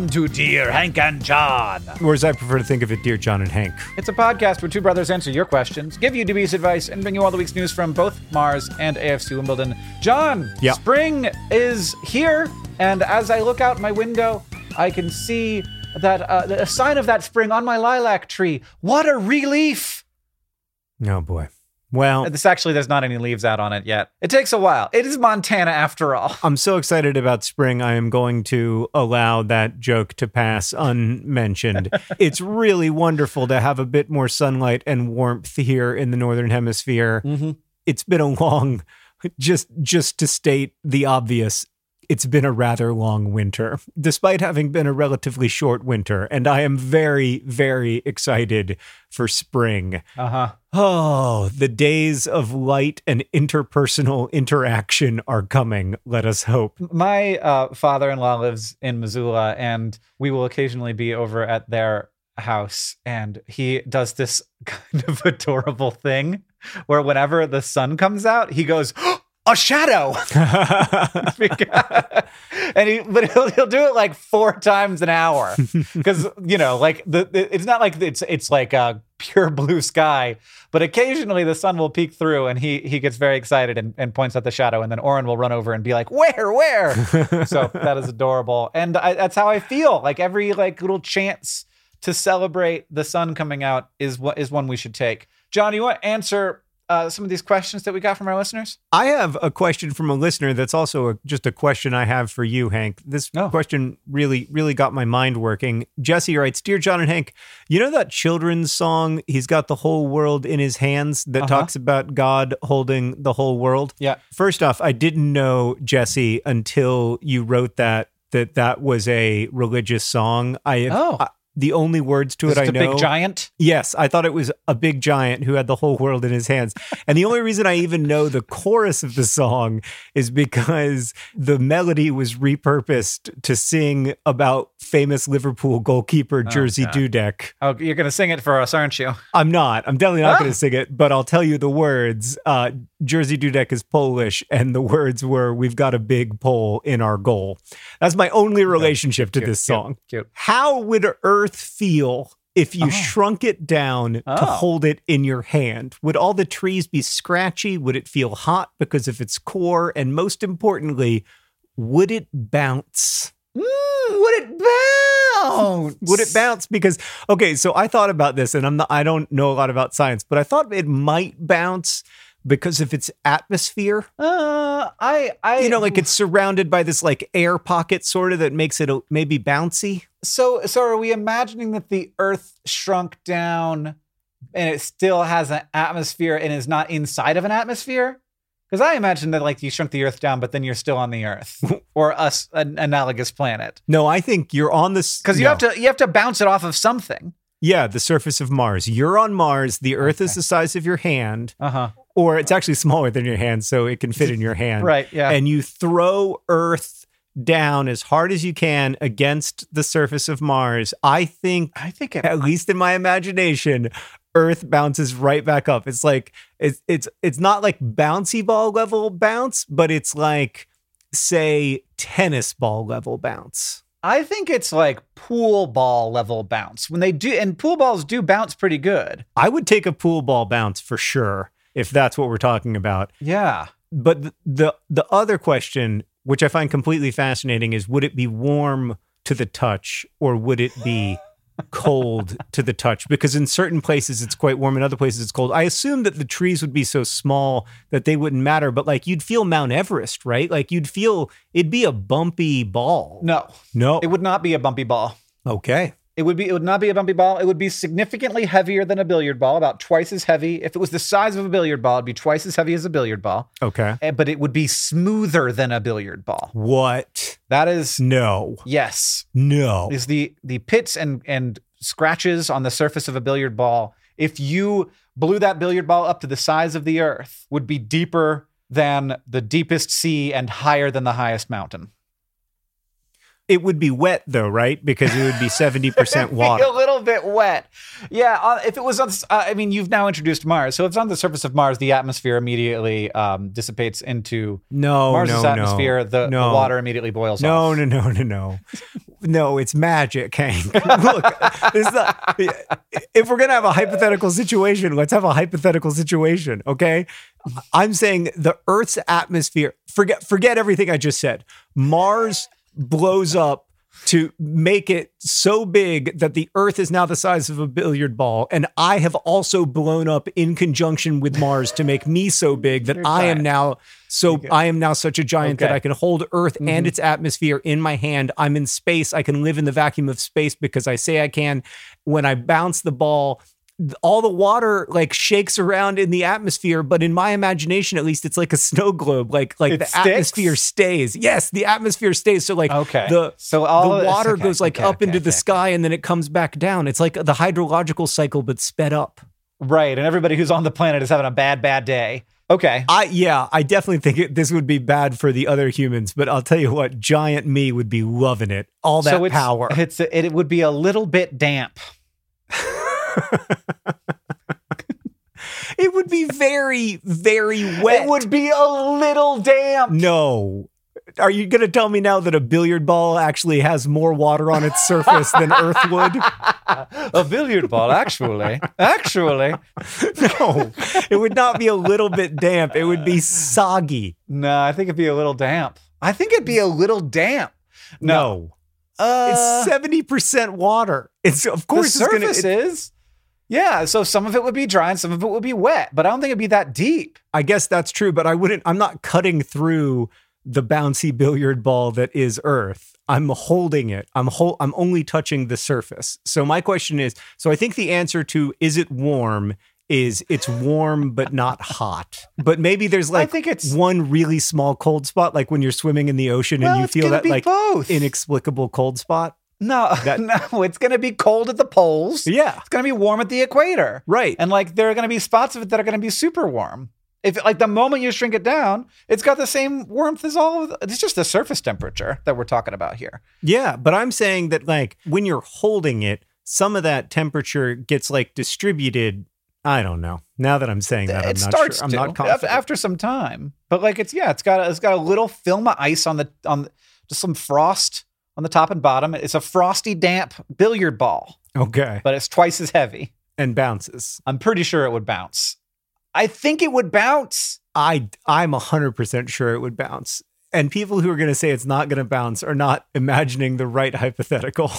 Welcome to Dear Hank and John. Or as I prefer to think of it, Dear John and Hank. It's a podcast where two brothers answer your questions, give you dubious advice, and bring you all the week's news from both Mars and AFC Wimbledon. John, Yeah. spring is here, and as I look out my window, I can see that uh, a sign of that spring on my lilac tree. What a relief! Oh boy. Well, This actually, there's not any leaves out on it yet. It takes a while. It is Montana after all. I'm so excited about spring. I am going to allow that joke to pass unmentioned. it's really wonderful to have a bit more sunlight and warmth here in the northern hemisphere. Mm-hmm. It's been a long just just to state the obvious. It's been a rather long winter, despite having been a relatively short winter, and I am very, very excited for spring. Uh huh. Oh, the days of light and interpersonal interaction are coming, let us hope. My uh, father-in-law lives in Missoula, and we will occasionally be over at their house. And he does this kind of adorable thing where whenever the sun comes out, he goes, "A shadow," and he but he'll, he'll do it like four times an hour because you know, like the, the- it's not like it's it's like a pure blue sky, but occasionally the sun will peek through, and he he gets very excited and, and points at the shadow, and then Oren will run over and be like, "Where, where?" so that is adorable, and I, that's how I feel. Like every like little chance to celebrate the sun coming out is what is one we should take. John, you want to answer uh, some of these questions that we got from our listeners? I have a question from a listener that's also a, just a question I have for you, Hank. This Oh. question really, really got my mind working. Jesse writes Dear John and Hank, you know that children's song, He's Got the Whole World in His Hands, that Uh-huh. talks about God holding the whole world? Yeah. First off, I didn't know, Jesse, until you wrote that, that that was a religious song. I Oh. I- the only words to Is it I it a know. big giant? Yes, I thought it was a big giant who had the whole world in his hands. And the only reason I even know the chorus of the song is because the melody was repurposed to sing about famous Liverpool goalkeeper Jerzy God. Dudek. Oh, you're gonna sing it for us, aren't you? I'm not. I'm definitely not Ah. going to sing it, but I'll tell you the words. Uh, Jerzy Dudek is Polish, and the words were, We've got a big pole in our goal. That's my only relationship to Cute, this cute, song. Cute. How would Earth feel if you Oh. shrunk it down to Oh. hold it in your hand? Would all the trees be scratchy? Would it feel hot because of its core? And most importantly, would it bounce? Mm, would it bounce? Would it bounce? Because okay, so I thought about this, and I'm not. I don't know a lot about science, but I thought it might bounce because of its atmosphere. Uh, I, I, You know, like it's surrounded by this like air pocket sort of that makes it maybe bouncy. So, so are we imagining that the Earth shrunk down and it still has an atmosphere and is not inside of an atmosphere? Because I imagine that like you shrunk the Earth down, but then you're still on the Earth or us an analogous planet. No, I think you're on this Because you no. have to you have to bounce it off of something. Yeah, the surface of Mars. You're on Mars. The Earth is the size of your hand, Uh huh. or it's actually smaller than your hand, so it can fit in your hand. Right. Yeah. And you throw Earth down as hard as you can against the surface of Mars, I think, I think it, at least in my imagination, Earth bounces right back up. It's like it's it's it's not like bouncy ball level bounce, but it's like say tennis ball level bounce. I think it's like pool ball level bounce when they do, and pool balls do bounce pretty good. I would take a pool ball bounce for sure if that's what we're talking about. Yeah. But the the, the other question, which I find completely fascinating, is would it be warm to the touch or would it be cold to the touch? Because in certain places it's quite warm, in other places it's cold. I assume that the trees would be so small that they wouldn't matter, but like you'd feel Mount Everest, right? Like you'd feel it'd be a bumpy ball. No, No. it would not be a bumpy ball. okay. It would be. It would not be a bumpy ball. It would be significantly heavier than a billiard ball, about twice as heavy. If it was the size of a billiard ball, it'd be twice as heavy as a billiard ball. Okay. Eh, But it would be smoother than a billiard ball. What? That is No. yes. No. Is the the pits and and scratches on the surface of a billiard ball. If you blew that billiard ball up to the size of the earth, would be deeper than the deepest sea and higher than the highest mountain. It would be wet though, right? Because it would be 70% It'd be water. a little bit wet. Yeah, uh, if it was on, uh, I mean, you've now introduced Mars. So if it's on the surface of Mars, the atmosphere immediately um, dissipates into No, Mars's no, atmosphere. no. The, no. the water immediately boils No, off. no, no, no, no. No, it's magic, Hank. Look, not, if we're gonna have a hypothetical situation, let's have a hypothetical situation, okay? I'm saying the Earth's atmosphere. Forget, forget everything I just said. Mars blows up to make it so big that the Earth is now the size of a billiard ball, and I have also blown up in conjunction with Mars to make me so big that You're I am now so I am now such a giant that I can hold Earth and Mhm. its atmosphere in my hand. I'm in space. I can live in the vacuum of space because I say I can. When I bounce the ball, all the water like shakes around in the atmosphere, but in my imagination, at least, it's like a snow globe. Like like It the sticks? atmosphere stays. Yes, the atmosphere stays. So like Okay. the so all the water okay, goes like okay, up okay, into the sky and then it comes back down. It's like the hydrological cycle, but sped up. Right. And everybody who's on the planet is having a bad, bad day. Okay. I yeah, I definitely think it, this would be bad for the other humans, but I'll tell you what, giant me would be loving it. All that so it's, power. It's it, it would be a little bit damp. It would be very, very wet. It would be a little damp. No. Are you going to tell me now that a billiard ball actually has more water on its surface than Earth would? a billiard ball, actually. Actually. No. It would not be a little bit damp. It would be soggy. No, I think it'd be a little damp. I think it'd be a little damp. No. No. Uh, It's 70% water. It's of course the it's gonna, is. Yeah, so some of it would be dry and some of it would be wet, but I don't think it'd be that deep. I guess that's true, but I wouldn't I'm not cutting through the bouncy billiard ball that is Earth. I'm holding it. I'm hol- I'm only touching the surface. So my question is, so I think the answer to is it warm is it's warm but not hot. But maybe there's like I think it's one really small cold spot like when you're swimming in the ocean well, and you feel that like both. inexplicable cold spot. No, that- no, it's gonna be cold at the poles. Yeah. It's gonna be warm at the equator. Right. And like there are gonna be spots of it that are gonna be super warm. If like the moment you shrink it down, it's got the same warmth as all of the, it's just the surface temperature that we're talking about here. Yeah, but I'm saying that like when you're holding it, some of that temperature gets like distributed. I don't know. Now that I'm saying that, I'm it not starts sure. I'm to not confident. after some time. But like it's yeah, it's got a, it's got a little film of ice on the on the, just some frost on the top and bottom. It's a frosty damp billiard ball, okay, but it's twice as heavy. and bounces. I'm pretty sure it would bounce. I think it would bounce. I I'm hundred percent sure it would bounce. And people who are going to say it's not going to bounce are not imagining the right hypothetical.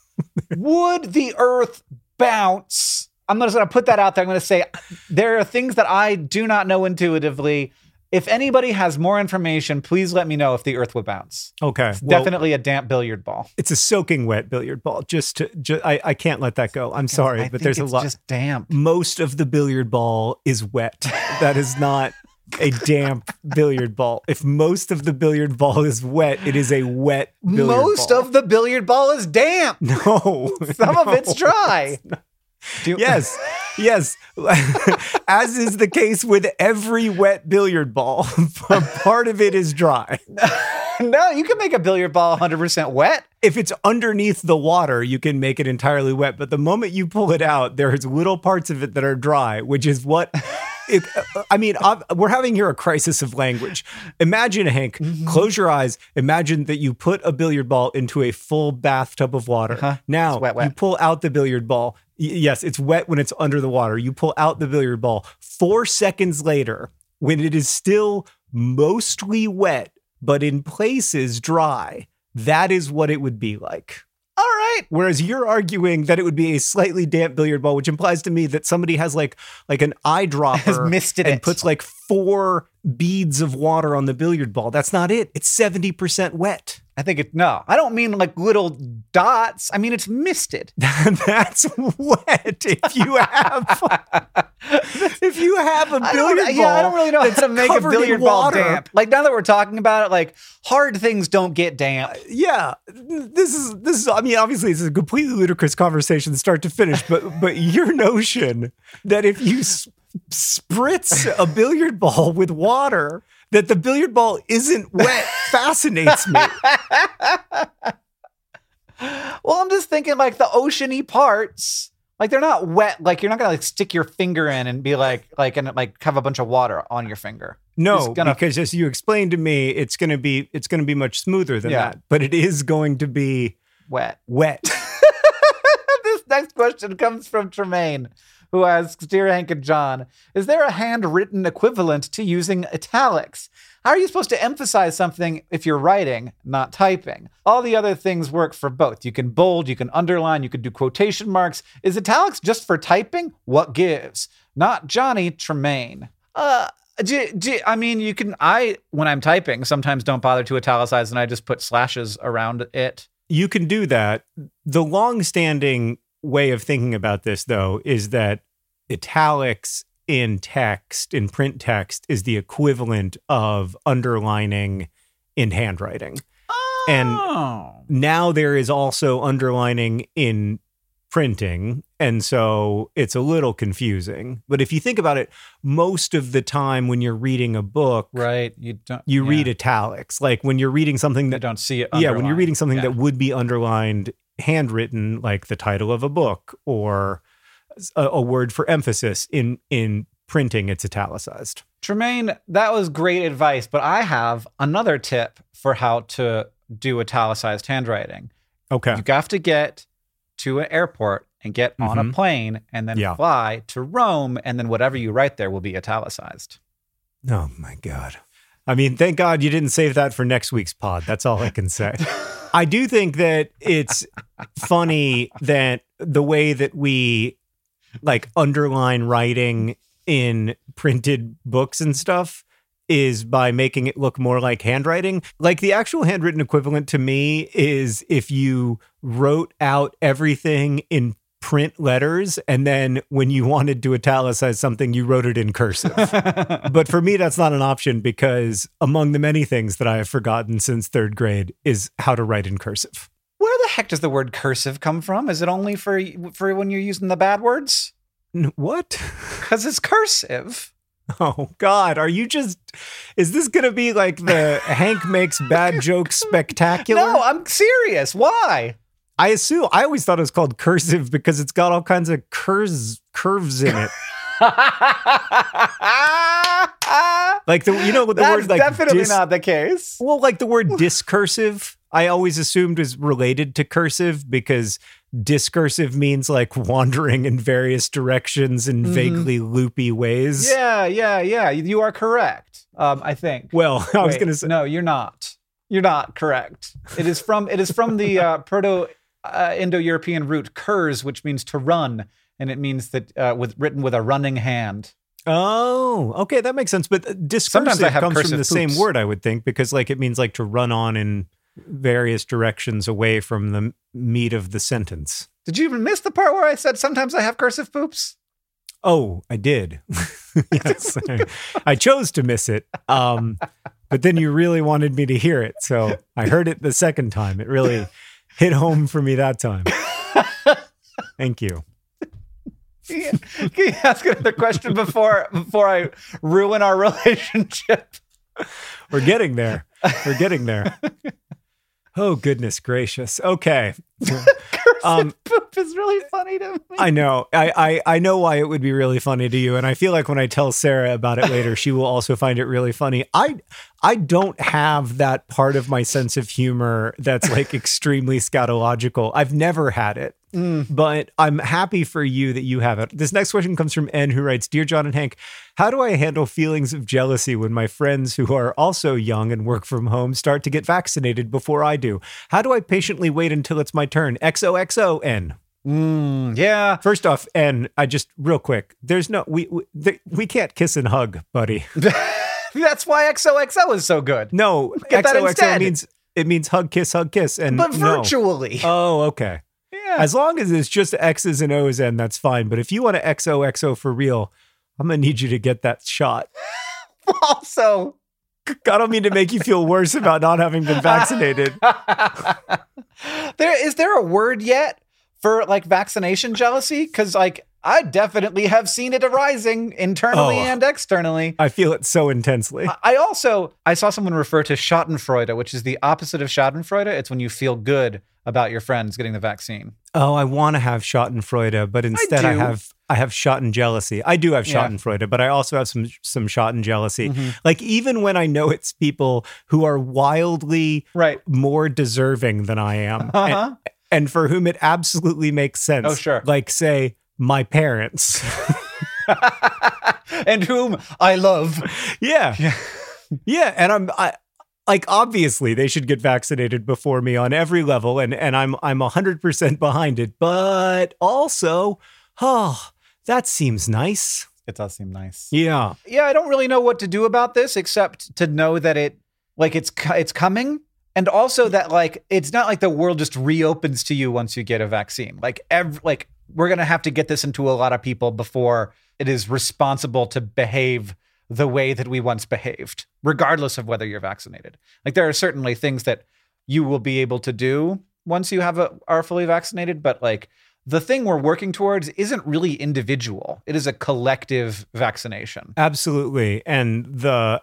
would the earth bounce? I'm just going to put that out there. I'm going to say there are things that I do not know intuitively. If anybody has more information, please let me know if the earth would bounce. okay, well, Definitely a damp billiard ball. it's a soaking wet billiard ball. Just to, ju- I I can't let that go. I'm sorry, I but there's a lot. just damp. Most of the billiard ball is wet. that is not a damp billiard ball. If most of the billiard ball is wet, it is a wet billiard Most ball. Most of the billiard ball is damp. no, Some of it's no. dry. Do- Yes, yes. As is the case with every wet billiard ball, part of it is dry. no, you can make a billiard ball 100% wet. if it's underneath the water, you can make it entirely wet. But the moment you pull it out, there's little parts of it that are dry, which is what. It, I mean, we're having here a crisis of language. Imagine, Hank, Mm-hmm. close your eyes. Imagine that you put a billiard ball into a full bathtub of water. Uh-huh. Now, wet, wet. you pull out the billiard ball. Yes, it's wet when it's under the water. You pull out the billiard ball. Four seconds later, when it is still mostly wet, but in places dry, that is what it would be like. All right. Whereas you're arguing that it would be a slightly damp billiard ball, which implies to me that somebody has like like an eyedropper Has misted and it. puts like four beads of water on the billiard ball. That's not it. It's 70% wet. I think it, no, I don't mean like little dots. I mean, it's misted. That's wet. If you have if you have a billiard ball, yeah, I don't really know how to make a billiard ball damp. Like now that we're talking about it, like hard things don't get damp. Uh, yeah this is this is i mean obviously it's a completely ludicrous conversation start to finish but but your notion that if you spritz a billiard ball with water that the billiard ball isn't wet fascinates me Well, I'm just thinking like the oceany parts, like they're not wet. Like you're not gonna like stick your finger in and be like like and like have a bunch of water on your finger. no gonna- because as you explained to me it's going to be it's to be much smoother than Yeah. that but it is going to be Wet. wet this next question comes from Tremaine, who asks Dear Hank and John, is there a handwritten equivalent to using italics? How are you supposed to emphasize something if you're writing, not typing? All the other things work for both. You can bold, you can underline, you can do quotation marks. Is italics just for typing? What gives? Not Johnny Tremaine. Uh, do, do, I mean, you can. I, when I'm typing, sometimes don't bother to italicize and I just put slashes around it. you can do that. The long-standing way of thinking about this, though, is that italics in text, in print text, is the equivalent of underlining in handwriting. And- Oh. Now there is also underlining in printing. And so it's a little confusing. But if you think about it, most of the time when you're reading a book, Right. You don't. you yeah. read italics. Like when you're reading something You that don't see it. yeah, when you're reading something Yeah. that would be underlined, handwritten, like the title of a book or a, a word for emphasis in in printing, it's italicized. Tremaine, that was great advice, but I have another tip for how to do italicized handwriting. Okay. You have to get to an airport and get on a Mhm. plane and then Yeah. fly to Rome, and then whatever you write there will be italicized. Oh my god. I mean, thank God you didn't save that for next week's pod. That's all I can say. I do think that it's funny that the way that we like underline writing in printed books and stuff is by making it look more like handwriting. Like the actual handwritten equivalent to me is if you wrote out everything in print letters and then when you wanted to italicize something you wrote it in cursive. but for me that's not an option because among the many things that I have forgotten since 3rd grade is how to write in cursive. Where the heck does the word cursive come from? Is it only for for when you're using the bad words? What? Because it's cursive. Oh God! Are you just? Is this gonna be like the Hank makes bad jokes spectacular? No, I'm serious. Why? I assume I always thought it was called cursive because it's got all kinds of curves curves in it. Like the you know the That's word like definitely dis- not the case. Well, like the word discursive, I always assumed was related to cursive because discursive means like wandering in various directions in Mhm. vaguely loopy ways. Yeah, yeah, yeah. You are correct. Um, I think. Well, I was gonna say no. You're not. You're not correct. It is from it is from the uh, Proto uh, Indo-European root "kurs," which means to run, and it means that uh, with written with a running hand. Oh, okay, that makes sense. But uh, discursive Sometimes I have comes from the same word, I would think, because like it means like to run on in various directions away from the meat of the sentence. Did you even miss the part where I said sometimes I have cursive poops? Oh, I did. yes, I chose to miss it. Um, but then you really wanted me to hear it, so I heard it the second time. It really hit home for me that time. Thank you. Can you, can you ask another question before before I ruin our relationship? We're getting there. We're getting there. oh goodness gracious. Okay. Um, poop is really funny to me. I know. I, I I know why it would be really funny to you, and I feel like when I tell Sarah about it later, she will also find it really funny. I I don't have that part of my sense of humor that's like extremely scatological. I've never had it. But I'm happy for you that you have it. This next question comes from N, who writes Dear John and Hank, how do I handle feelings of jealousy when my friends who are also young and work from home start to get vaccinated before I do? How do I patiently wait until it's my turn? XOXO N. Mm, yeah. First off, N, I just real quick, there's no, we, we, we can't kiss and hug, buddy. That's why XOXO is so good. No, Get XOXO means, it means hug, kiss, hug, kiss. And But no. virtually. Oh, okay. Yeah. As long as it's just X's and O's and that's fine. But if you want to XOXO for real, I'm gonna need you to get that shot. also, I don't mean to make you feel worse about not having been vaccinated. there is there a word yet for like vaccination jealousy? Because like I definitely have seen it arising internally Oh. and externally. I feel it so intensely. I- I also I saw someone refer to Schadenfreude, which is the opposite of Schadenfreude. It's when you feel good about your friends getting the vaccine. Oh, I want to have Schadenfreude, but instead I, do. have I have Schaden jealousy. I do have Yeah. Schadenfreude, but I also have some some Schaden jealousy. Mhm. Like even when I know it's people who are wildly Right. more deserving than I am, Uh-huh. and for whom it absolutely makes sense. Oh, sure. Like say my parents. and whom I love. Yeah. Yeah. Yeah. And I'm I like obviously they should get vaccinated before me on every level and and I'm I'm 100% behind it. But also, oh, that seems nice. It does seem nice. Yeah. yeah, I don't really know what to do about this except to know that it like it's it's coming and also that like it's not like the world just reopens to you once you get a vaccine. Like every like we're going to have to get this into a lot of people before it is responsible to behave the way that we once behaved, regardless of whether you're vaccinated. Like there are certainly things that you will be able to do once you have a, are fully vaccinated, but like the thing we're working towards isn't really individual. It is a collective vaccination. Absolutely. And the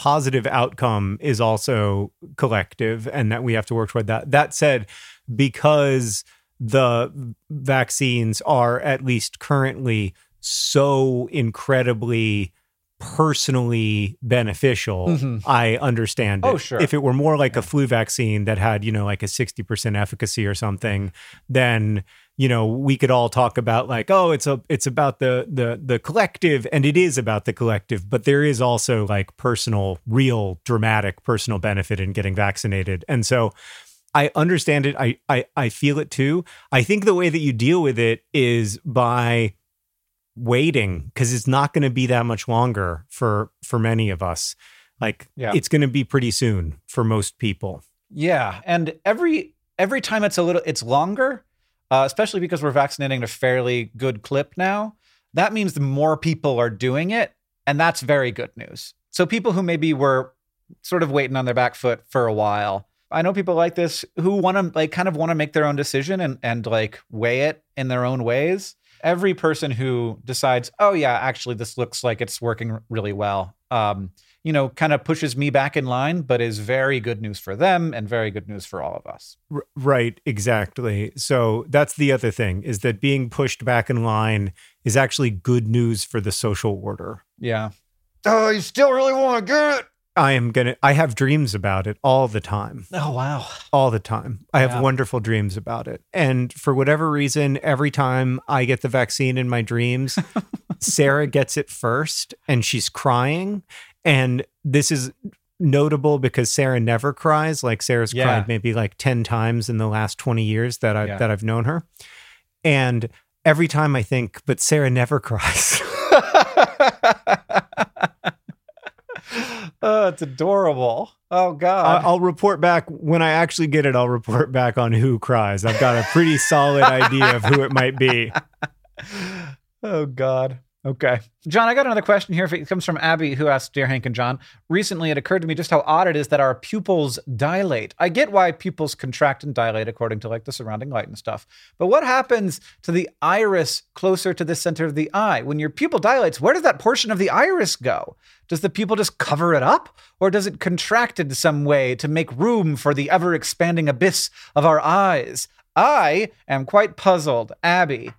positive outcome is also collective and that we have to work toward that. That said, because the vaccines are at least currently so incredibly personally beneficial, Mhm. I understand it. Oh, sure. If it were more like a flu vaccine that had, you know, like a 60% efficacy or something, then you know we could all talk about like oh it's a it's about the the the collective and it is about the collective but there is also like personal real dramatic personal benefit in getting vaccinated. And so i understand it. I i, I feel it too. I think the way that you deal with it is by waiting because it's not going to be that much longer for for many of us. Like Yeah. it's going to be pretty soon for most people. Yeah, and every every time it's a little it's longer, uh, especially because we're vaccinating at a fairly good clip now. That means more people are doing it, and that's very good news. So people who maybe were sort of waiting on their back foot for a while. I know people like this who want to like kind of want to make their own decision and and like weigh it in their own ways. Every person who decides, "Oh yeah, actually this looks like it's working really well." Um, you know, kind of pushes me back in line, but is very good news for them and very good news for all of us. R- right, exactly. So that's the other thing is that being pushed back in line is actually good news for the social order. Yeah. Oh, you still really want to get it? I am going to I have dreams about it all the time. Oh, wow. All the time. I have Yeah. wonderful dreams about it. And for whatever reason, every time I get the vaccine in my dreams, Sarah gets it first and she's crying. And this is notable because Sarah never cries. Like Sarah's Yeah. cried maybe like 10 times in the last 20 years that I Yeah. that I've known her. And every time I think, but Sarah never cries. oh, it's adorable. Oh, I- God. I'll report back when I actually get it. I'll report back on who cries. I've got a pretty solid idea of who it might be. oh, God. Okay. John, I got another question here. It comes from Abby, who asked Dear Hank and John. Recently, it occurred to me just how odd it is that our pupils dilate. I get why pupils contract and dilate according to like the surrounding light and stuff. But what happens to the iris closer to the center of the eye? When your pupil dilates, where does that portion of the iris go? Does the pupil just cover it up? Or does it contract in some way to make room for the ever expanding abyss of our eyes? I am quite puzzled. Abby,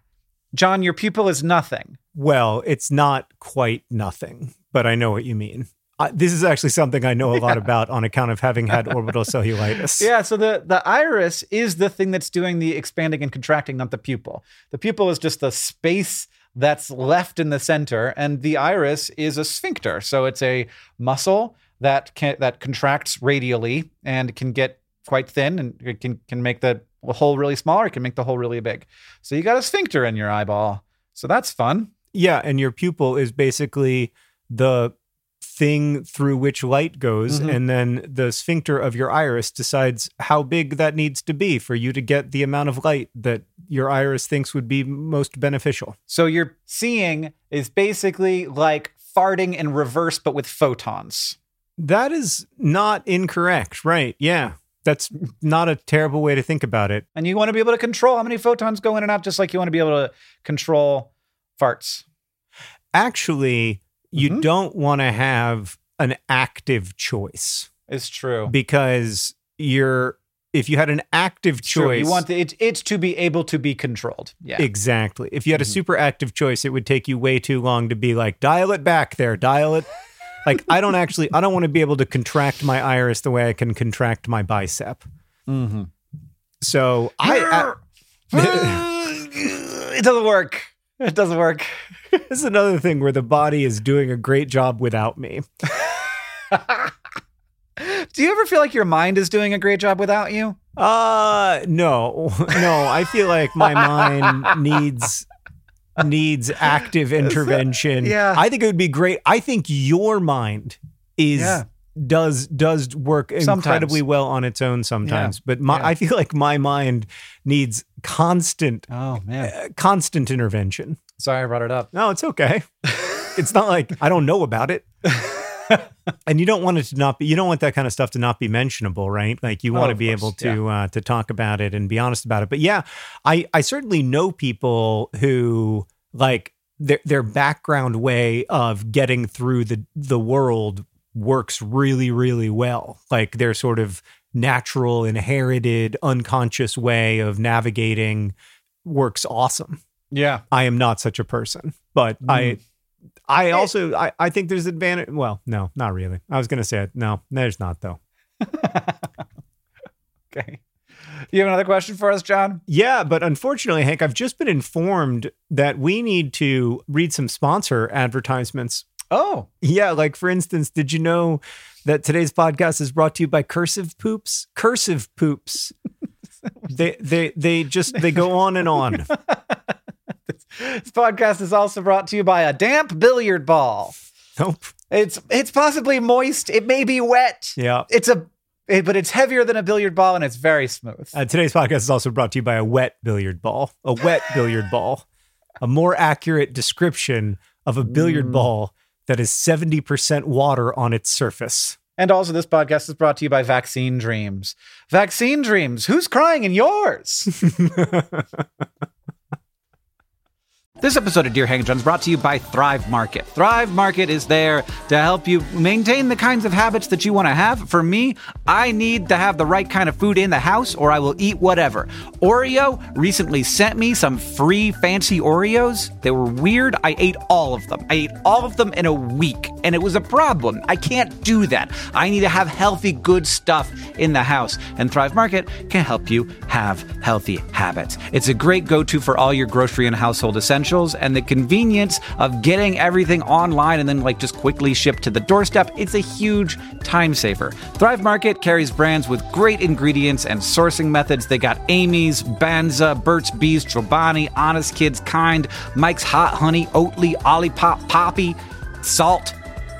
John, your pupil is nothing. Well, it's not quite nothing, but I know what you mean. I, this is actually something I know a lot about on account of having had orbital cellulitis. Yeah, so the, the iris is the thing that's doing the expanding and contracting, not the pupil. The pupil is just the space that's left in the center, and the iris is a sphincter. So it's a muscle that can that contracts radially and can get quite thin and it can can make the hole really small or it can make the hole really big. So you got a sphincter in your eyeball. So that's fun. Yeah, and your pupil is basically the thing through which light goes, Mhm. and then the sphincter of your iris decides how big that needs to be for you to get the amount of light that your iris thinks would be most beneficial. So your seeing is basically like farting in reverse, but with photons. That is not incorrect, right? Yeah. That's not a terrible way to think about it. And you want to be able to control how many photons go in and out, just like you want to be able to control farts. Actually, you Mhm. don't want to have an active choice It's true. because you're if you had an active It's true. choice You want the, it, it to be able to be controlled. Yeah. Exactly. If you had a Mhm. super active choice, it would take you way too long to be like, dial it back there, dial it. Like, I don't actually, I don't want to be able to contract my iris the way I can contract my bicep. mm-hmm. So I, it doesn't work. It doesn't work. this is another thing where the body is doing a great job without me. Do you ever feel like your mind is doing a great job without you? Uh, no, no. I feel like my mind needs needs active intervention. yeah. I think it would be great. I think your mind is Yeah. does does work incredibly Sometimes. well on its own sometimes, but my Yeah. I feel like my mind needs constant Oh man. uh, constant intervention. Sorry I brought it up. No, it's okay. it's not like I don't know about it. and you don't want it to not be you don't want that kind of stuff to not be mentionable right like you Oh, want to be course, able to uh, to talk about it and be honest about it but yeah i i certainly know people who like their their background way of getting through the the world works really really well like they're sort of natural inherited unconscious way of navigating works awesome Yeah. I am not such a person, but I, Mm. I also I, I think there's advantage. Well, no, not really. I was gonna say it. No, there's not though. Okay. You have another question for us, John? Yeah, but unfortunately, Hank, I've just been informed that we need to read some sponsor advertisements. Oh, Yeah, like for instance, did you know that today's podcast is brought to you by Cursive Poops? Cursive Poops. they they they just they go on and on. this podcast is also brought to you by a damp billiard ball. Nope. It's it's possibly moist. It may be wet. Yeah. It's a it, but it's heavier than a billiard ball and it's very smooth. Uh, today's podcast is also brought to you by a wet billiard ball. A wet billiard ball. A more accurate description of a billiard Mm. ball that is 70% water on its surface. And also, this podcast is brought to you by Vaccine Dreams. Vaccine Dreams. Who's crying in yours? This episode of Dear Hank John is brought to you by Thrive Market. Thrive Market is there to help you maintain the kinds of habits that you want to have. For me, I need to have the right kind of food in the house or I will eat whatever. Oreo recently sent me some free fancy Oreos. They were weird. I ate all of them. I ate all of them in a week, and it was a problem. I can't do that. I need to have healthy, good stuff in the house, and Thrive Market can help you have healthy habits. It's a great go to for all your grocery and household essentials, and the convenience of getting everything online and then, like, just quickly shipped to the doorstep. It's a huge time saver. Thrive Market carries brands with great ingredients and sourcing methods. They got Amy's, Banza, Burt's Bees, Chobani, Honest Kids, Kind, Mike's Hot Honey, Oatly, Olipop, Poppi, Saalt.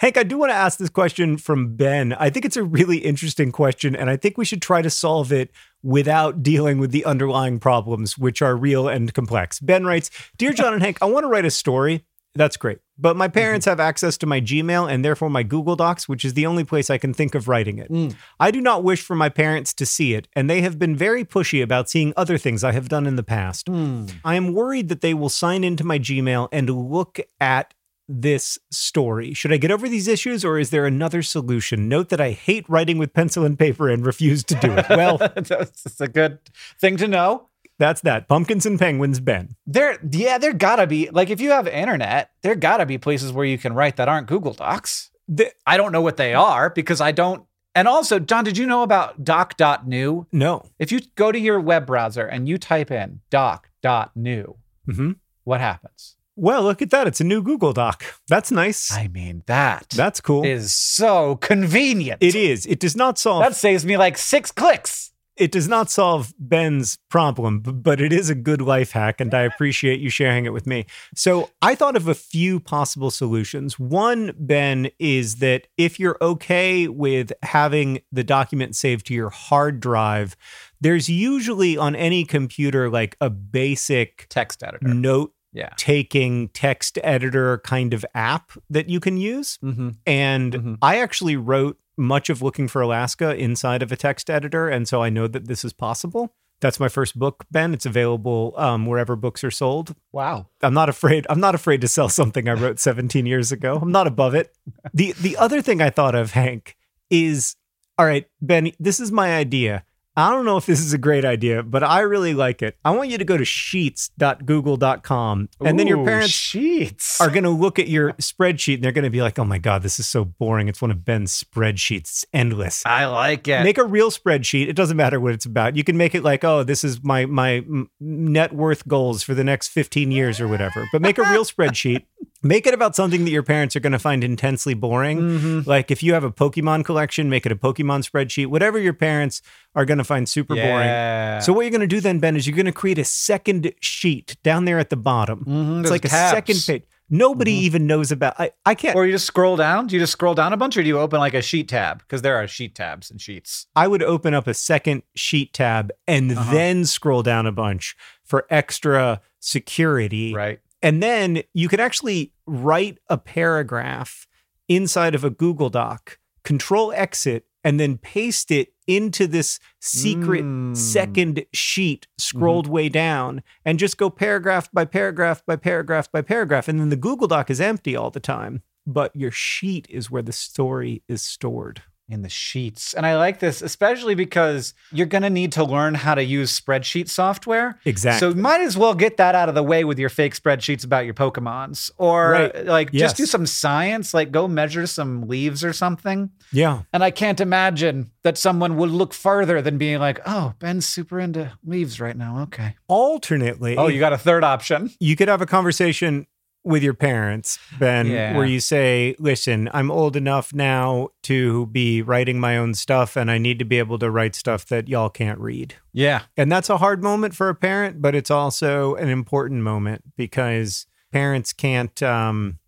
Hank, I do want to ask this question from Ben. I think it's a really interesting question, and I think we should try to solve it without dealing with the underlying problems, which are real and complex. Ben writes Dear John and Hank, I want to write a story. That's great. But my mm-hmm. parents have access to my Gmail and therefore my Google Docs, which is the only place I can think of writing it. Mm. I do not wish for my parents to see it, and they have been very pushy about seeing other things I have done in the past. Mm. I am worried that they will sign into my Gmail and look at this story. Should I get over these issues or is there another solution? Note that I hate writing with pencil and paper and refuse to do it. Well, That's a good thing to know. that's that. Pumpkins and penguins, Ben. There, yeah, there gotta be like if you have internet, there gotta be places where you can write that aren't Google Docs. The- I don't know what they are because I don't. And also, John, did you know about doc.new? no. If you go to your web browser and you type in doc.new, hmm what happens? Well, look at that. It's a new Google Doc. That's nice. I mean, that That's cool. is so convenient. it is. It does not solve That saves me like six clicks. it does not solve Ben's problem, b- but it is a good life hack, and I appreciate you sharing it with me. So I thought of a few possible solutions. One, Ben, is that if you're okay with having the document saved to your hard drive, there's usually on any computer like a basic Text editor. note Yeah. taking text editor kind of app that you can use. Mm-hmm. And Mhm. I actually wrote much of Looking for Alaska inside of a text editor. And so I know that this is possible. That's my first book, Ben. It's available um, wherever books are sold. Wow. I'm not afraid. I'm not afraid to sell something I wrote 17 years ago. I'm not above it. The the other thing I thought of, Hank, is all right, Ben, this is my idea. I don't know if this is a great idea, but I really like it. I want you to go to sheets.google.com and then your parents sheets are going to look at your spreadsheet and they're going to be like, oh my God, this is so boring. It's one of Ben's spreadsheets. It's endless. I like it. Make a real spreadsheet. It doesn't matter what it's about. You can make it like, oh, this is my my net worth goals for the next 15 years or whatever. But make a real spreadsheet. Make it about something that your parents are going to find intensely boring. Mhm. Like if you have a Pokemon collection, make it a Pokemon spreadsheet. Whatever your parents are going to find super boring. So what you're going to do then, Ben, is you're going to create a second sheet down there at the bottom. Mhm, It's there's like a tabs. second page. Nobody even knows about. I, I can't. Or you just scroll down? Do you just scroll down a bunch or do you open like a sheet tab? Because there are sheet tabs and sheets. I would open up a second sheet tab and Uh-huh. then scroll down a bunch for extra security. Right. And then you could actually write a paragraph inside of a Google Doc, control X, and then paste it into this secret Mm. second sheet scrolled way down and just go paragraph by paragraph by paragraph by paragraph. And then the Google Doc is empty all the time, but your sheet is where the story is stored. In the sheets. And I like this, especially because you're going to need to learn how to use spreadsheet software. Exactly. So might as well get that out of the way with your fake spreadsheets about your Pokemons. Or Right. like Yes. just do some science, like go measure some leaves or something. yeah. And I can't imagine that someone would look further than being like, oh, Ben's super into leaves right now. Okay. Alternately, Oh, you got a third option. you could have a conversation with your parents, Ben, Yeah. where you say, Listen, I'm old enough now to be writing my own stuff, and I need to be able to write stuff that y'all can't read. Yeah. And that's a hard moment for a parent, but it's also an important moment because parents can't um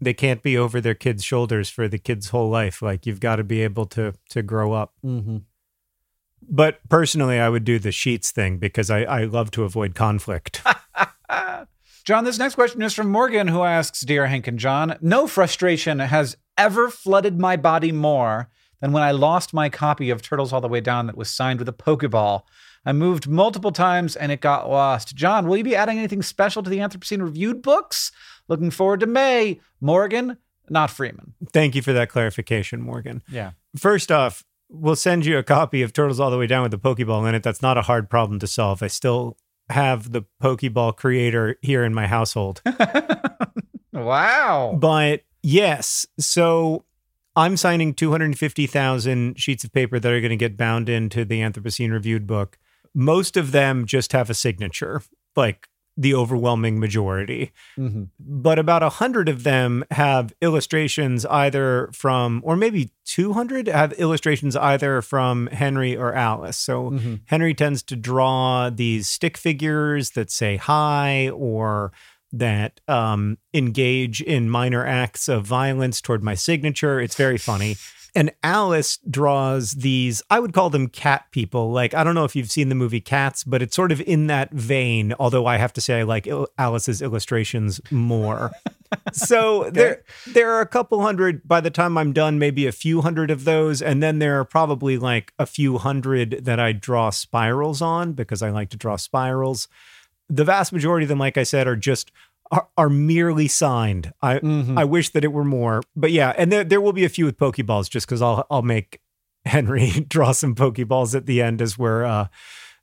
they can't be over their kids' shoulders for the kid's whole life. Like you've got to be able to to grow up. Mm-hmm. But personally, I would do the sheets thing because I, I love to avoid conflict. John, this next question is from Morgan, who asks Dear Hank and John, no frustration has ever flooded my body more than when I lost my copy of Turtles All the Way Down that was signed with a Pokeball. I moved multiple times and it got lost. John, will you be adding anything special to the Anthropocene Reviewed books? Looking forward to May. Morgan, not Freeman. Thank you for that clarification, Morgan. Yeah. First off, we'll send you a copy of Turtles All the Way Down with the Pokeball in it. That's not a hard problem to solve. I still have the Pokeball creator here in my household. wow. But yes, so I'm signing 250,000 sheets of paper that are going to get bound into the Anthropocene Reviewed book. Most of them just have a signature, like the overwhelming majority. Mm-hmm. But about a hundred of them have illustrations either from, or maybe 200 have illustrations either from Henry or Alice. So Mm-hmm. Henry tends to draw these stick figures that say hi or that um, engage in minor acts of violence toward my signature. It's very funny. And Alice draws these, I would call them cat people. Like, I don't know if you've seen the movie Cats, but it's sort of in that vein, although I have to say I like Il- Alice's illustrations more. so there there are a couple hundred by the time I'm done, maybe a few hundred of those. And then there are probably like a few hundred that I draw spirals on because I like to draw spirals. The vast majority of them, like I said, are just are, are merely signed. I Mhm. I wish that it were more, but yeah, and there there will be a few with Pokeballs just because I'll I'll make Henry draw some Pokeballs at the end as we're uh,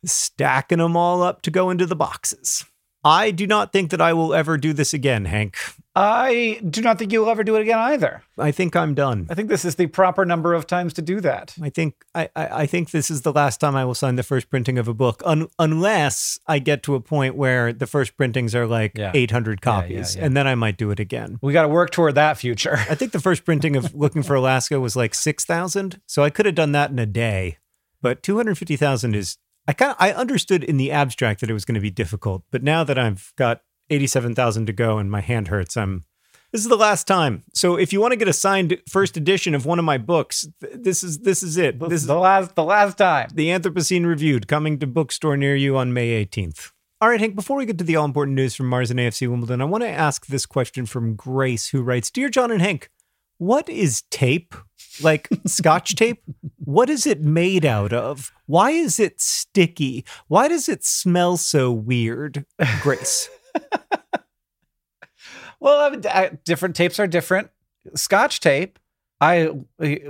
stacking them all up to go into the boxes. I do not think that I will ever do this again, Hank. I do not think you'll ever do it again either. I think I'm done. I think this is the proper number of times to do that. I think I, I, I think this is the last time I will sign the first printing of a book, un, unless I get to a point where the first printings are like Yeah. 800 Yeah, yeah, copies, yeah. and then I might do it again. We got to work toward that future. I think the first printing of Looking for Alaska was like 6,000. So I could have done that in a day. But 250,000 is, I kind of, I understood in the abstract that it was going to be difficult. But now that I've got 87,000 to go and my hand hurts, I'm, this is the last time. So if you want to get a signed first edition of one of my books, th- this is, this is it. This This is is the last, the last time. the Anthropocene Reviewed coming to bookstore near you on May 18th. All right, Hank, before we get to the all important news from Mars and AFC Wimbledon, I want to ask this question from Grace, who writes Dear John and Hank, what is tape? Like scotch tape? What is it made out of? Why is it sticky? Why does it smell so weird? Grace. Well, I I- different tapes are different. Scotch tape. I uh,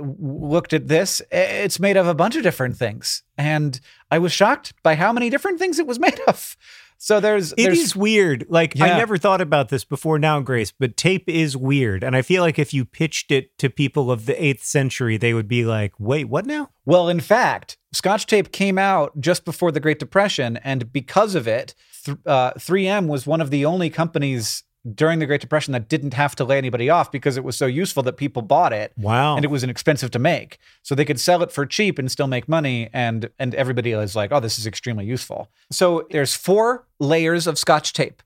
looked at this. It's made of a bunch of different things, and I was shocked by how many different things it was made of. So there's, It there's is weird. Like I never thought about this before now, Grace, but tape is weird. And I feel like if you pitched it to people of the 8th century, they would be like, "Wait, what now?" Well, in fact, Scotch tape came out just before the Great Depression, and because of it, th- uh, 3M was one of the only companies during the Great Depression that didn't have to lay anybody off because it was so useful that people bought it. Wow. and it was inexpensive to make. So they could sell it for cheap and still make money. And and everybody is like, oh, this is extremely useful. So there's four layers of scotch tape.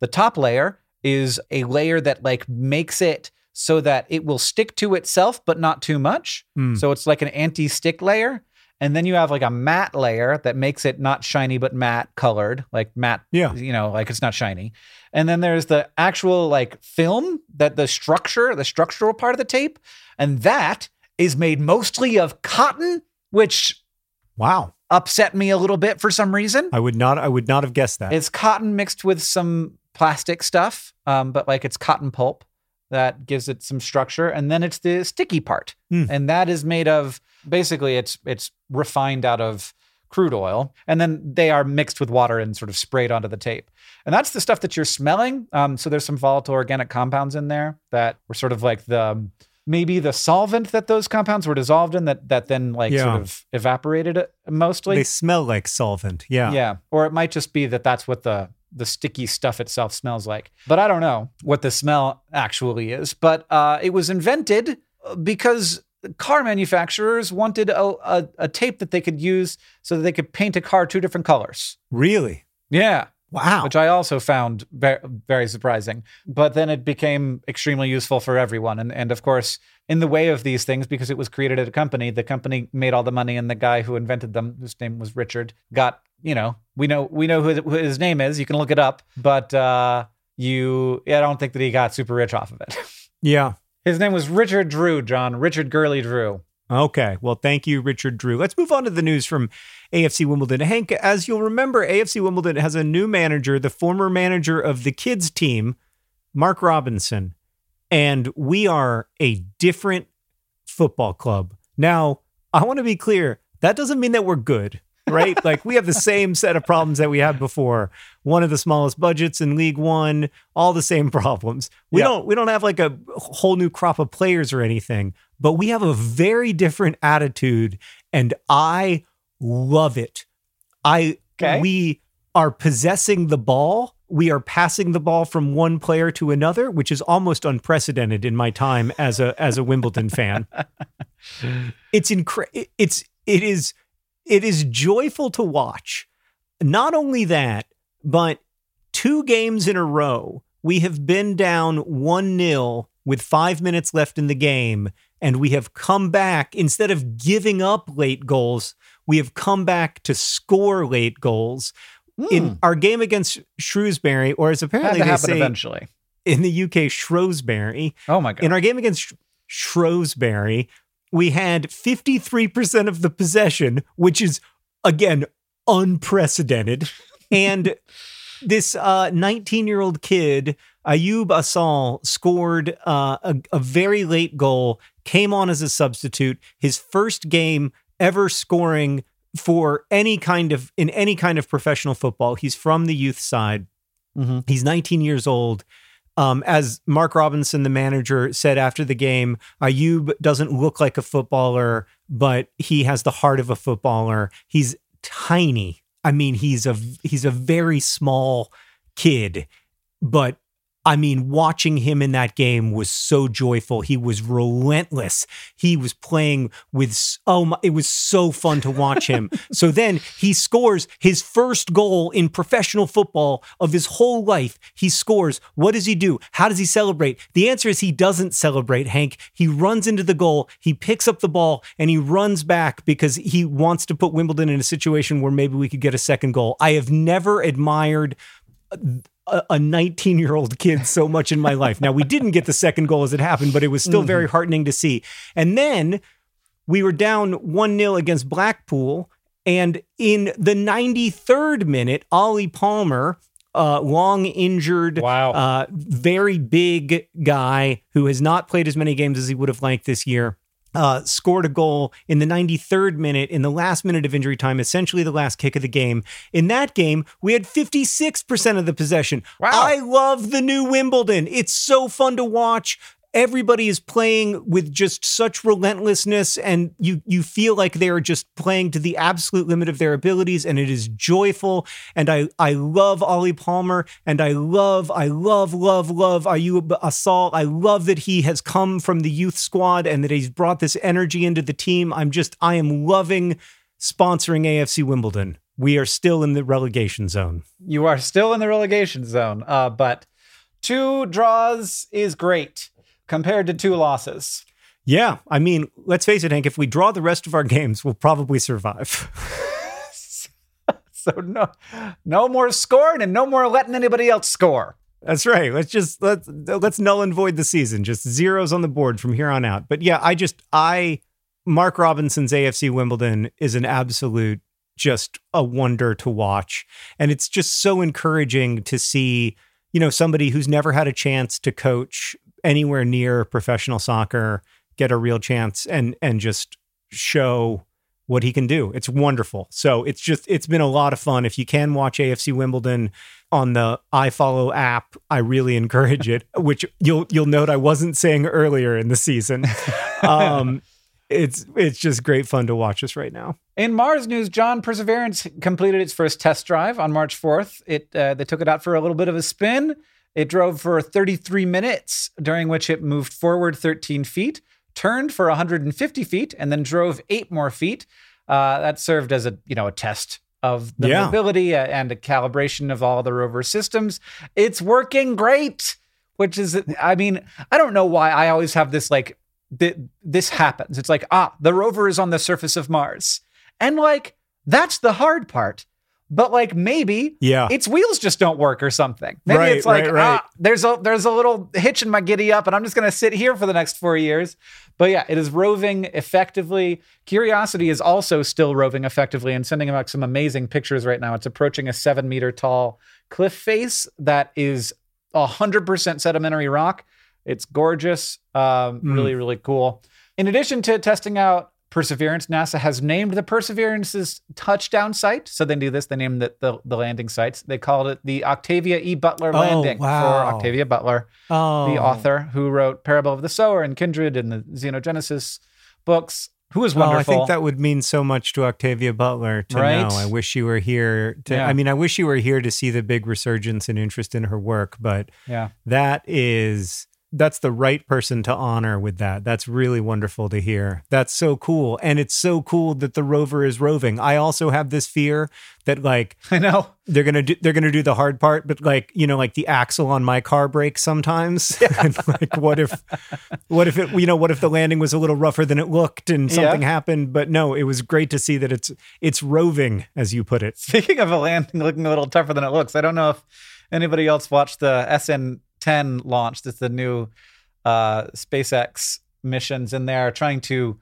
The top layer is a layer that like makes it so that it will stick to itself, but not too much. Hmm. So it's like an anti-stick layer. And then you have like a matte layer that makes it not shiny but matte colored, like matte, Yeah. you know, like it's not shiny. And then there's the actual like film that the structure, the structural part of the tape, and that is made mostly of cotton, which wow. upset me a little bit for some reason. I would not I would not have guessed that. It's cotton mixed with some plastic stuff, um, but like it's cotton pulp that gives it some structure, and then it's the sticky part, Hmm. and that is made of basically it's it's refined out of crude oil, and then they are mixed with water and sort of sprayed onto the tape, and that's the stuff that you're smelling. Um, so there's some volatile organic compounds in there that were sort of like the maybe the solvent that those compounds were dissolved in that that then like Yeah. sort of evaporated it mostly. they smell like solvent. Yeah. Yeah. Or it might just be that that's what the the sticky stuff itself smells like. But I don't know what the smell actually is. But uh, it was invented uh, because car manufacturers wanted a, a, a tape that they could use so that they could paint a car two different colors. Really? Yeah. Wow. Which I also found very, very surprising. But then it became extremely useful for everyone. And, and of course, in the way of these things, because it was created at a company, the company made all the money, and the guy who invented them, whose name was Richard, got you know we know we know who, who his name is. You can look it up, but uh, you I don't think that he got super rich off of it. yeah. His name was Richard Drew, John Richard Gurley Drew. Okay. Well, thank you, Richard Drew. Let's move on to the news from AFC Wimbledon. Hank, as you'll remember, AFC Wimbledon has a new manager, the former manager of the kids team, Mark Robinson. And we are a different football club. Now, I want to be clear that doesn't mean that we're good, right? like we have the same set of problems that we had before. One of the smallest budgets in League One, all the same problems. We Yeah. don't we don't have like a whole new crop of players or anything, but we have a very different attitude, and I love it. I Okay. we are possessing the ball. We are passing the ball from one player to another, which is almost unprecedented in my time as a as a Wimbledon fan. It's incre- it's it is it is joyful to watch. Not only that, but two games in a row, we have been down 1-0 with 5 minutes left in the game and we have come back instead of giving up late goals, we have come back to score late goals. In hmm. our game against Shrewsbury, or as Had apparently to they happen say eventually. in the UK, Shrewsbury, Oh my god. in our game against Sh- Shrewsbury, we had 53% of the possession, which is, again, unprecedented. and this 19 year old kid, Ayoub Assal, scored uh, a, a very late goal, came on as a substitute, his first game ever scoring for any kind of in any kind of professional football. He's from the youth side. Mhm. He's 19 years old. Um, as Mark Robinson, the manager, said after the game, Ayoub doesn't look like a footballer, but he has the heart of a footballer. He's tiny. I mean, he's a he's a very small kid, but I mean, watching him in that game was so joyful. He was relentless. He was playing with oh my, it was so fun to watch him. so then he scores his first goal in professional football of his whole life. He scores. What does he do? How does he celebrate? The answer is he doesn't celebrate, Hank. He runs into the goal, he picks up the ball, and he runs back because he wants to put Wimbledon in a situation where maybe we could get a second goal. I have never admired uh, a 19 year old kid so much in my life. Now, we didn't get the second goal as it happened, but it was still very heartening to see. And then we were down 1 0 against Blackpool. And in the 93rd minute, Ollie Palmer, uh, long injured, Wow. uh, very big guy who has not played as many games as he would have liked this year, uh, scored a goal in the 93rd minute, in the last minute of injury time, essentially the last kick of the game. In that game, we had 56% of the possession. Wow. I love the new Wimbledon. It's so fun to watch. Everybody is playing with just such relentlessness, and you you feel like they are just playing to the absolute limit of their abilities, and it is joyful. And I I love Ollie Palmer, and I love I love love love Ayoub Assal. I love that he has come from the youth squad and that he's brought this energy into the team. I'm just I am loving sponsoring AFC Wimbledon. We are still in the relegation zone. you are still in the relegation zone, uh, but two draws is great compared to two losses. Yeah, I mean, let's face it, Hank. If we draw the rest of our games, we'll probably survive. So no, no more scoring and no more letting anybody else score. That's right. Let's just let's let's null and void the season. Just zeros on the board from here on out. But yeah, I just I Mark Robinson's AFC Wimbledon is an absolute just a wonder to watch. And it's just so encouraging to see, you know, somebody who's never had a chance to coach anywhere near professional soccer get a real chance and and just show what he can do. It's wonderful. So it's just it's been a lot of fun. If you can watch AFC Wimbledon on the iFollow app, I really encourage it. Which you'll you'll note I wasn't saying earlier in the season. Um, it's it's just great fun to watch us right now. In Mars news, John Perseverance completed its first test drive on March 4th. It uh, they took it out for a little bit of a spin. It drove for 33 minutes, during which it moved forward 13 feet, turned for 150 feet, and then drove eight more feet. Uh, that served as a you know a test of the Yeah. mobility uh, and a calibration of all the rover systems. It's working great, which is I mean I don't know why I always have this like th- this happens. It's like ah the rover is on the surface of Mars, and like that's the hard part. But like maybe Yeah. its wheels just don't work or something. Maybe Right, it's like right, right. ah, there's a there's a little hitch in my giddy up, and I'm just gonna sit here for the next four years. But yeah, it is roving effectively. Curiosity is also still roving effectively and sending out some amazing pictures right now. It's approaching a seven meter tall cliff face that is hundred percent sedimentary rock. It's gorgeous, um, Mm. really really cool. In addition to testing out Perseverance, NASA has named the Perseverance's touchdown site. So they do this. They named the, the, the landing sites. They called it the Octavia E. Butler Oh, Landing wow. for Octavia Butler, oh, the author who wrote Parable of the Sower and Kindred and the Xenogenesis books, who is Well, wonderful. I think that would mean so much to Octavia Butler to Right? know. I wish you were here to Yeah. I mean, I wish you were here to see the big resurgence and interest in her work, but yeah. that is that's the right person to honor with that. That's really wonderful to hear. That's so cool. And it's so cool that the rover is roving. I also have this fear that like I know. they're gonna do they're gonna do the hard part, but like you know, like the axle on my car breaks sometimes. and like, what if, what if it, you know, what if the landing was a little rougher than it looked and Yeah. something happened? But no, it was great to see that it's it's roving, as you put it. Speaking of a landing looking a little tougher than it looks, I don't know if anybody else watched the SN10 launched. It's the new uh, SpaceX missions in there trying to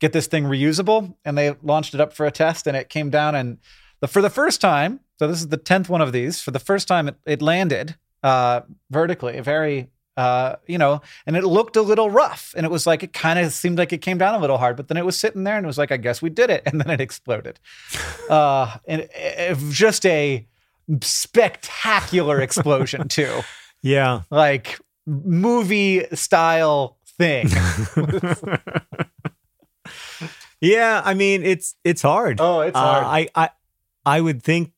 get this thing reusable. And they launched it up for a test and it came down. And the, for the first time, so this is the 10th one of these, for the first time it, it landed uh, vertically, very. Uh, you know, and it looked a little rough, and it was like it kind of seemed like it came down a little hard, but then it was sitting there, and it was like, I guess we did it, and then it exploded. Uh, and it, it, just a spectacular explosion too, Yeah. like movie style thing. yeah, I mean it's it's hard. Oh, it's Uh, hard. I I I would think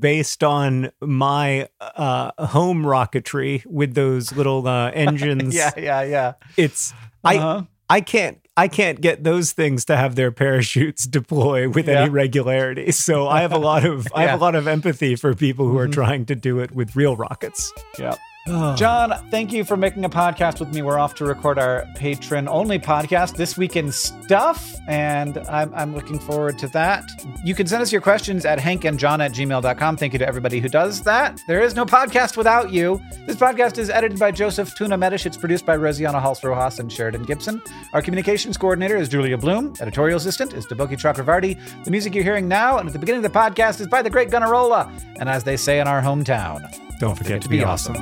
based on my uh, home rocketry with those little uh, engines, yeah, yeah, yeah. it's Uh-huh. I can't I can't get those things to have their parachutes deploy with Yeah. any regularity. So I have a lot of I have Yeah. a lot of empathy for people who are Mhm. trying to do it with real rockets. yeah. John, thank you for making a podcast with me. We're off to record our patron only podcast, This Week in Stuff, and I'm, I'm looking forward to that. You can send us your questions at hankandjohn at gmail.com. Thank you to everybody who does that. There is no podcast without you. This podcast is edited by Joseph Tuna Medish. It's produced by Rosianna Halse Rojas and Sheridan Gibson. Our communications coordinator is Julia Bloom. Editorial assistant is Deboki Chakravarti. The music you're hearing now and at the beginning of the podcast is by the great Gunnarolla. And as they say in our hometown, Don't forget to be awesome.